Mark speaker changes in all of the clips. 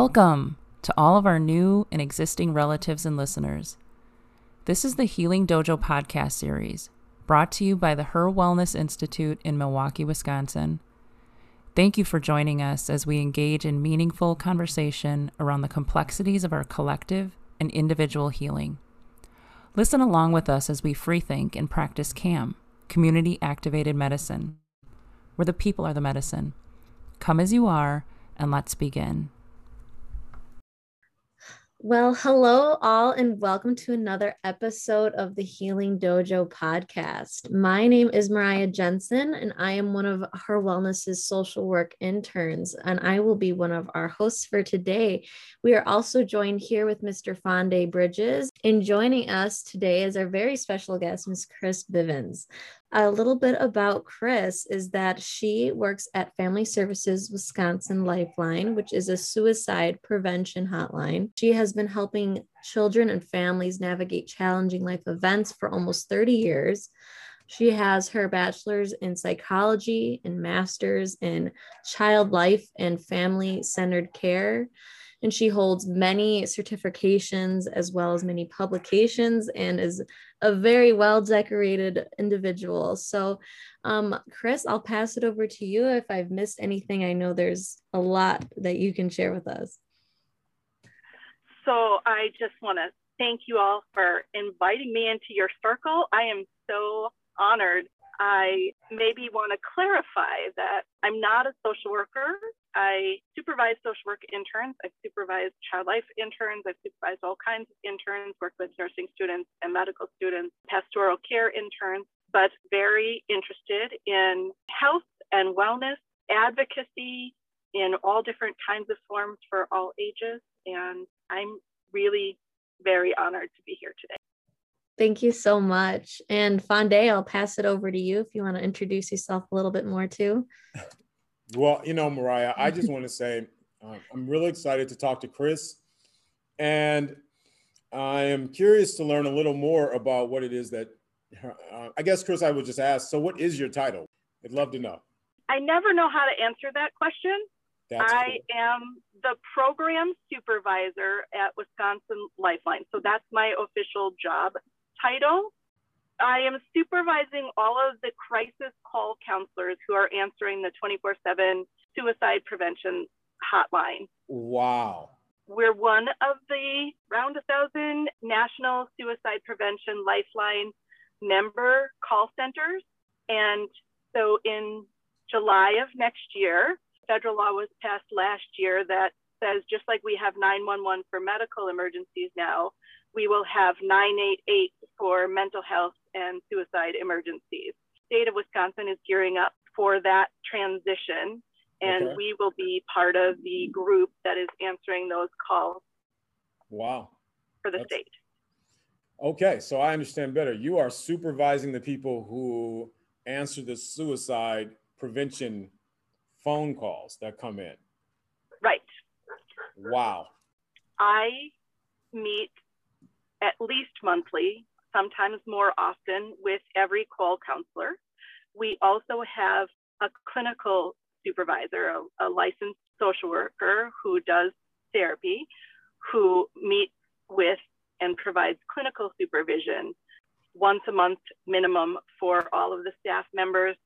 Speaker 1: Welcome to all of our new and existing relatives and listeners. This is the Healing Dojo podcast series brought to you by the HIR Wellness Institute in Milwaukee, Wisconsin. Thank you for joining us as we engage in meaningful conversation around the complexities of our collective and individual healing. Listen along with us as we freethink and practice CAM, community activated medicine, where the people are the medicine. Come as you are, and let's begin.
Speaker 2: Well, hello, all, and welcome to another episode of the Healing Dojo podcast. My name is Mariah Jensen, and I am one of HIR Wellness's social work interns, and I will be one of our hosts for today. We are also joined here with Mr. Fonde Bridges, and joining us today is our very special guest, Ms. Chris Bivens a little bit about Chris is that she works at Family Services Wisconsin Lifeline, which is a suicide prevention hotline. She has been helping children and families navigate challenging life events for almost 30 years. She has her bachelor's in psychology and master's in child life and family centered care and she holds many certifications as well as many publications and is a very well decorated individual. So, um, Chris, I'll pass it over to you. If I've missed anything, I know there's a lot that you can share with us.
Speaker 3: So, I just want to thank you all for inviting me into your circle. I am so honored I maybe want to clarify that I'm not a social worker. I supervise social work interns. I've supervised child life interns. I've supervised all kinds of interns, worked with nursing students and medical students, pastoral care interns, but very interested in health and wellness, advocacy in all different kinds of forms for all ages. And I'm really very honored to be here today.
Speaker 2: Thank you so much. And Fonde, I'll pass it over to you if you want to introduce yourself a little bit more too.
Speaker 4: Well, you know, Mariah, I just want to say uh, I'm really excited to talk to Chris. And I am curious to learn a little more about what it is that, uh, I guess, Chris, I would just ask so, what is your title? I'd love to know.
Speaker 3: I never know how to answer that question. That's I cool. am the program supervisor at Wisconsin Lifeline. So that's my official job title. I am supervising all of the crisis call counselors who are answering the 24 7 suicide prevention hotline.
Speaker 4: Wow.
Speaker 3: We're one of the around a thousand national suicide prevention lifeline member call centers. And so in July of next year, federal law was passed last year that says just like we have 911 for medical emergencies now, we will have 988 for mental health and suicide emergencies. State of Wisconsin is gearing up for that transition, and okay. we will be part of the group that is answering those calls.
Speaker 4: Wow.
Speaker 3: For the That's... state.
Speaker 4: Okay, so I understand better. You are supervising the people who answer the suicide prevention phone calls that come in.
Speaker 3: Right.
Speaker 4: Wow.
Speaker 3: I meet at least monthly, sometimes more often, with every call counselor. We also have a clinical supervisor, a, a licensed social worker who does therapy, who meets with and provides clinical supervision once a month minimum for all of the staff members.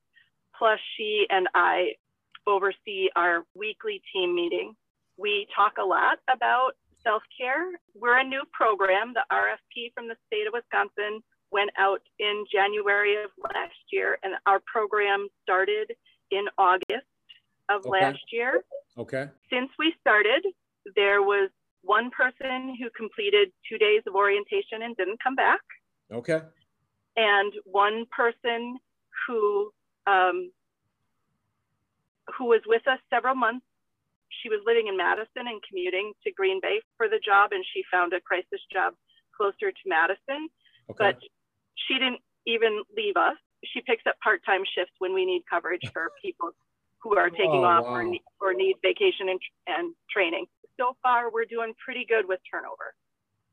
Speaker 3: Plus, she and I oversee our weekly team meeting. We talk a lot about self care. We're a new program. The RFP from the state of Wisconsin went out in January of last year, and our program started in August of okay. last year.
Speaker 4: Okay.
Speaker 3: Since we started, there was one person who completed two days of orientation and didn't come back.
Speaker 4: Okay.
Speaker 3: And one person who um, who was with us several months she was living in Madison and commuting to Green Bay for the job, and she found a crisis job closer to Madison. Okay. But she didn't even leave us. She picks up part time shifts when we need coverage for people who are taking oh, off wow. or, need, or need vacation and, and training. So far, we're doing pretty good with turnover.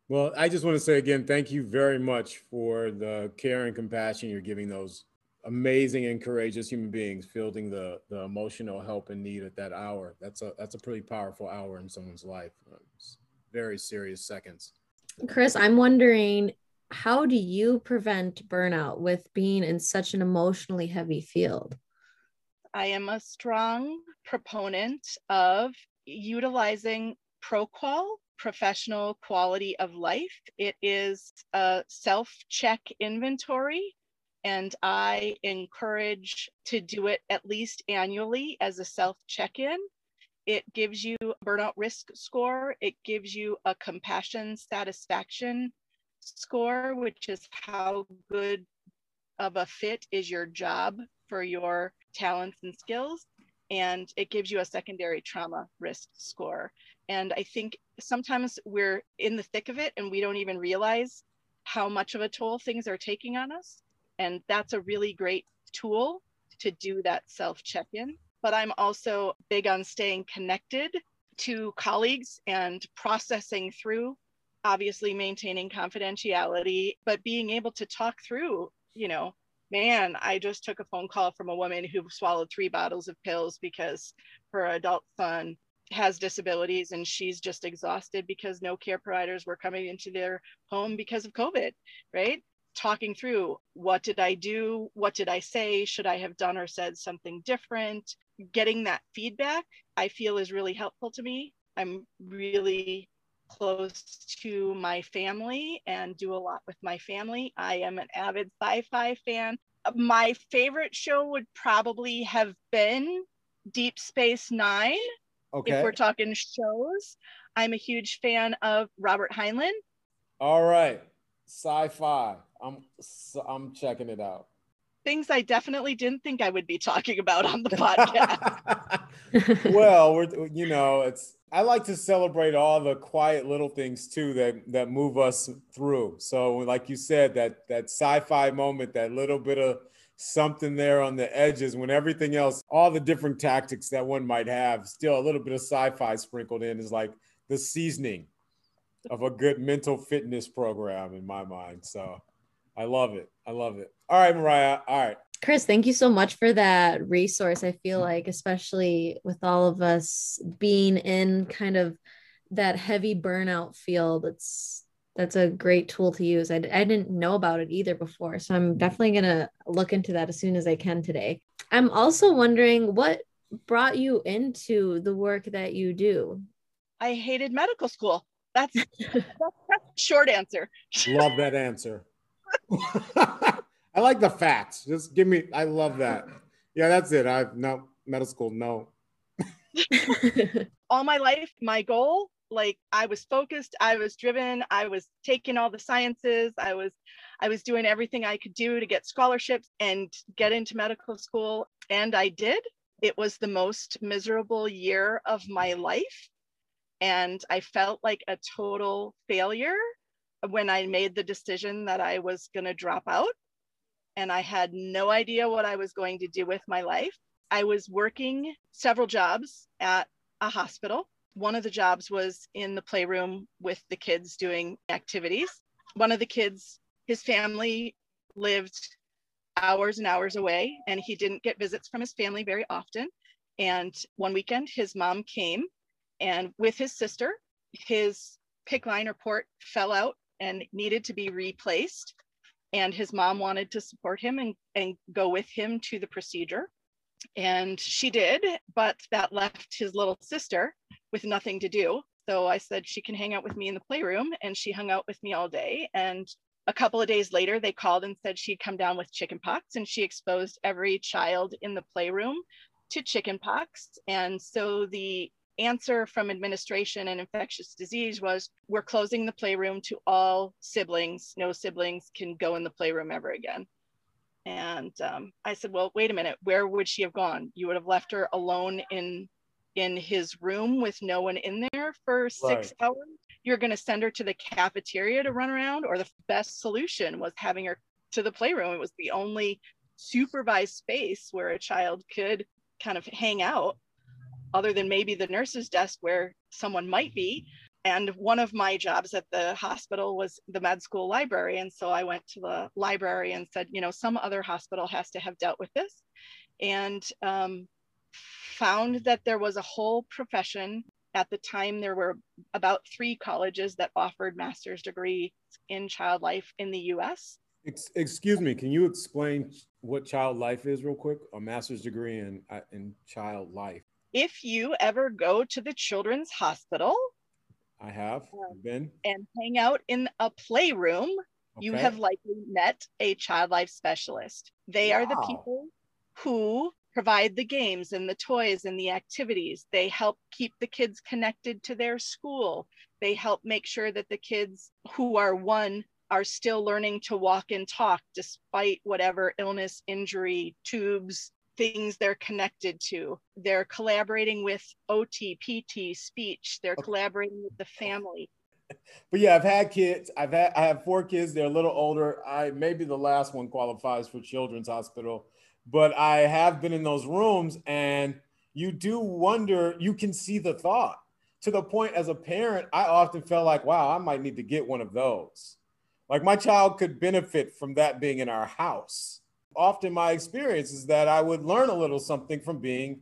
Speaker 4: Well, I just want to say again, thank you very much for the care and compassion you're giving those amazing and courageous human beings fielding the the emotional help and need at that hour. That's a that's a pretty powerful hour in someone's life. Uh, it's very serious seconds.
Speaker 2: Chris, I'm wondering how do you prevent burnout with being in such an emotionally heavy field?
Speaker 3: I am a strong proponent of utilizing ProQOL, professional quality of life. It is a self check inventory, and I encourage to do it at least annually as a self check in. It gives you a burnout risk score, it gives you a compassion satisfaction score, which is how good of a fit is your job for your talents and skills. And it gives you a secondary trauma risk score. And I think sometimes we're in the thick of it and we don't even realize how much of a toll things are taking on us. And that's a really great tool to do that self check in. But I'm also big on staying connected to colleagues and processing through obviously maintaining confidentiality, but being able to talk through, you know, man, I just took a phone call from a woman who swallowed three bottles of pills because her adult son has disabilities and she's just exhausted because no care providers were coming into their home because of COVID, right? Talking through what did I do? What did I say? Should I have done or said something different? Getting that feedback, I feel is really helpful to me. I'm really close to my family and do a lot with my family. I am an avid sci fi fan. My favorite show would probably have been Deep Space Nine. Okay. If we're talking shows, I'm a huge fan of Robert Heinlein.
Speaker 4: All right, sci-fi. I'm I'm checking it out.
Speaker 3: Things I definitely didn't think I would be talking about on the podcast.
Speaker 4: well, we're you know it's I like to celebrate all the quiet little things too that that move us through. So, like you said, that that sci-fi moment, that little bit of something there on the edges, when everything else, all the different tactics that one might have, still a little bit of sci-fi sprinkled in is like the seasoning of a good mental fitness program in my mind. So, I love it. I love it. All right, Mariah. All right.
Speaker 2: Chris, thank you so much for that resource. I feel like, especially with all of us being in kind of that heavy burnout field, it's that's a great tool to use. I, I didn't know about it either before. So I'm definitely going to look into that as soon as I can today. I'm also wondering what brought you into the work that you do?
Speaker 3: I hated medical school. That's, that's, that's short answer.
Speaker 4: Love that answer. I like the facts. Just give me. I love that. Yeah, that's it. I've no medical school. No.
Speaker 3: all my life, my goal, like I was focused, I was driven, I was taking all the sciences, I was, I was doing everything I could do to get scholarships and get into medical school, and I did. It was the most miserable year of my life, and I felt like a total failure when I made the decision that I was going to drop out and I had no idea what I was going to do with my life. I was working several jobs at a hospital. One of the jobs was in the playroom with the kids doing activities. One of the kids, his family lived hours and hours away, and he didn't get visits from his family very often. And one weekend, his mom came, and with his sister, his PICC line or port fell out and needed to be replaced. And his mom wanted to support him and, and go with him to the procedure. And she did but that left his little sister with nothing to do. So i said she can hang out with me in the playroom. And she hung out with me all day. And a couple of days later they called and said she'd come down with chickenpox and she exposed every child in the playroom to chickenpox and so the answer from administration and infectious disease was we're closing the playroom to all siblings. No siblings can go in the playroom ever again. And um, I said, well, wait a minute, where would she have gone? You would have left her alone in in his room with no one in there for six right. hours. You're going to send her to the cafeteria to run around, or the best solution was having her to the playroom. It was the only supervised space where a child could kind of hang out other than maybe the nurse's desk where someone might be. and one of my jobs at the hospital was the med school library. And so i went to the library and said you know some other hospital has to have dealt with this. And um, found that there was a whole profession. At the time there were about three colleges that offered master's degrees in child life in the us
Speaker 4: excuse me can you explain what child life is real quick? A master's degree in uh, in child life
Speaker 3: if you ever go to the children's hospital
Speaker 4: I have um, been.
Speaker 3: And hang out in a playroom. Okay. You have likely met a child life specialist. They wow. are the people who provide the games and the toys and the activities. They help keep the kids connected to their school. They help make sure that the kids who are one are still learning to walk and talk despite whatever illness, injury, tubes, things they're connected to. They're collaborating with OT, PT, speech. They're okay. collaborating with the family.
Speaker 4: But yeah, I've had kids. I've had I have four kids. They're a little older. I maybe the last one qualifies for Children's Hospital, but I have been in those rooms, and you do wonder. You can see the thought to the point. As a parent, I often felt like, wow, I might need to get one of those. Like my child could benefit from that being in our house often my experience is that I would learn a little something from being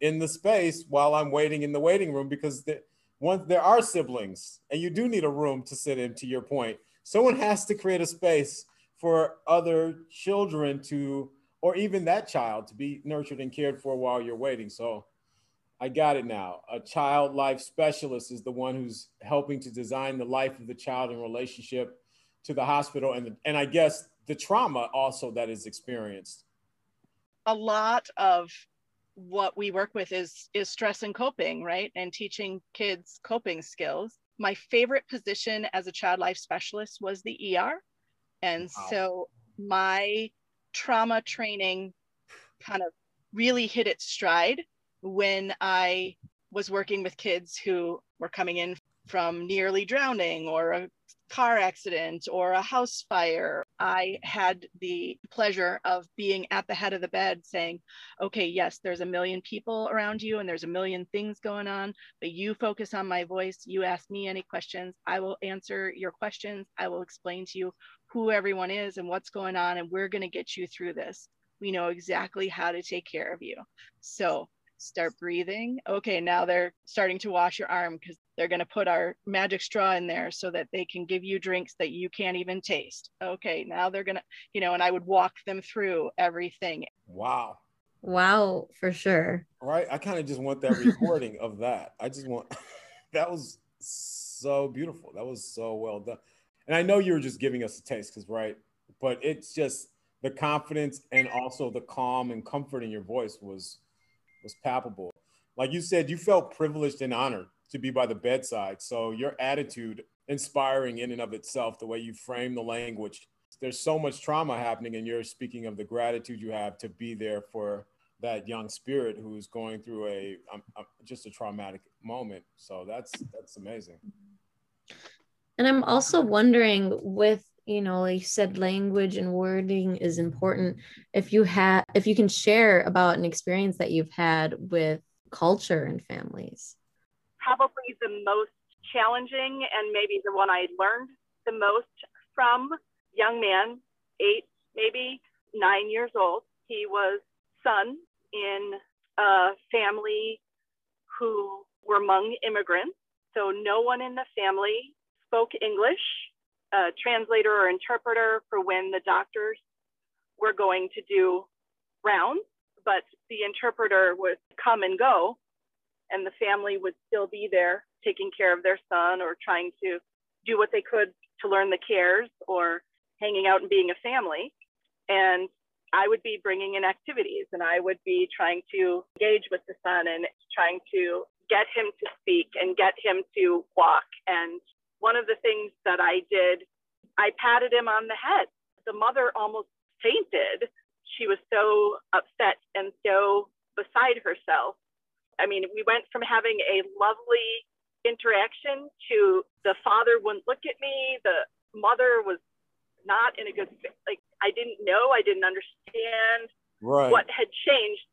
Speaker 4: in the space while I'm waiting in the waiting room because the, one, there are siblings and you do need a room to sit in, to your point. Someone has to create a space for other children to, or even that child to be nurtured and cared for while you're waiting. So I got it now. A child life specialist is the one who's helping to design the life of the child in relationship to the hospital. And, and I guess the trauma also that is experienced.
Speaker 3: A lot of what we work with is is stress and coping right? And teaching kids coping skills. My favorite position as a child life specialist was the er and wow. so my trauma training kind of really hit its stride when i was working with kids who were coming in from nearly drowning or a car accident or a house fire, I had the pleasure of being at the head of the bed saying, okay, yes, there's a million people around you and there's a million things going on, but you focus on my voice. You ask me any questions. I will answer your questions. I will explain to you who everyone is and what's going on, and we're going to get you through this. We know exactly how to take care of you. So start breathing. Okay, now they're starting to wash your arm because they're going to put our magic straw in there so that they can give you drinks that you can't even taste. Okay, now they're going to, you know, and I would walk them through everything.
Speaker 4: Wow.
Speaker 2: Wow, for sure.
Speaker 4: Right. I kind of just want that recording of that. I just want that was so beautiful. That was so well done. And I know you were just giving us a taste because, right, but it's just the confidence and also the calm and comfort in your voice was was palpable. Like you said, you felt privileged and honored to be by the bedside. So your attitude, inspiring in and of itself, the way you frame the language. There's so much trauma happening, and you're speaking of the gratitude you have to be there for that young spirit who's going through a um, um, just a traumatic moment. So that's that's amazing.
Speaker 2: And I'm also wondering with you know like you said language and wording is important. If you have if you can share about an experience that you've had with culture and families.
Speaker 5: Probably the most challenging and maybe the one i learned the most from young man eight maybe nine years old. He was son in a family who were Hmong immigrants. So no one in the family spoke english a translator or interpreter for when the doctors were going to do rounds, but the interpreter would come and go, and the family would still be there taking care of their son or trying to do what they could to learn the cares or hanging out and being a family. And I would be bringing in activities and I would be trying to engage with the son and trying to get him to speak and get him to walk and one of the things that I did, I patted him on the head. The mother almost fainted. She was so upset and so beside herself. I mean, we went from having a lovely interaction to the father wouldn't look at me. The mother was not in a good like I didn't know, I didn't understand right. what had changed.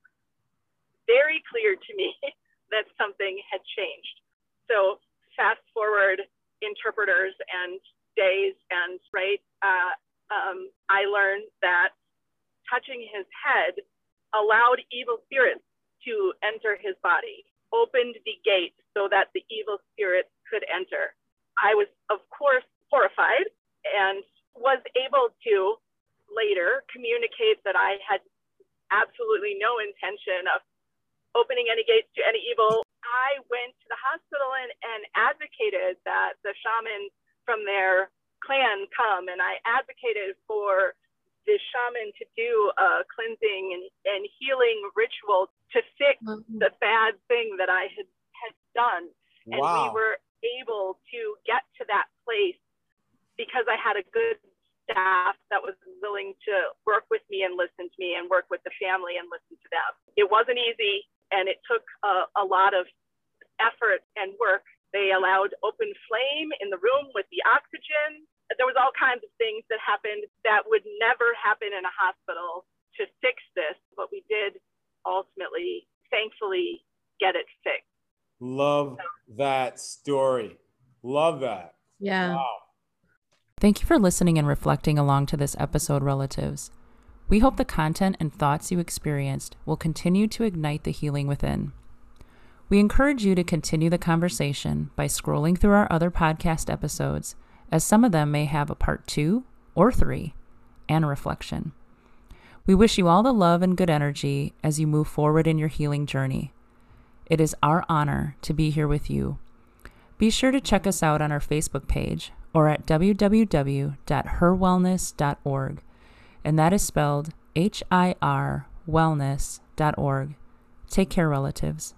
Speaker 5: Very clear to me that something had changed. So
Speaker 3: fast forward interpreters and days and right, uh, um, I learned that touching his head allowed evil spirits to enter his body, opened the gate so that the evil spirits could enter. I was, of course, horrified and was able to later communicate that I had absolutely no intention of opening any gates to any evil. I went to the hospital and, and advocated that the shaman from their clan come, and I advocated for the shaman to do a cleansing and, and healing ritual to fix mm-hmm. the bad thing that I had, had done. And wow. we were able to get to that place because I had a good staff that was willing to work with me and listen to me and work with the family and listen to them. It wasn't easy and it took a, a lot of effort and work. They allowed open flame in the room with the oxygen there was all kinds of things that happened that would never happen in a hospital to fix this, but we did ultimately, thankfully, get it fixed.
Speaker 4: Love that story. Love that.
Speaker 2: Yeah. Wow.
Speaker 1: Thank you for listening and reflecting along to this episode, relatives. We hope the content and thoughts you experienced will continue to ignite the healing within. We encourage you to continue the conversation by scrolling through our other podcast episodes as some of them may have a part two or three and a reflection. We wish you all the love and good energy as you move forward in your healing journey. It is our honor to be here with you. Be sure to check us out on our Facebook page or at www.hirwellness.org, and that is spelled H I R wellness.org. Take care, relatives.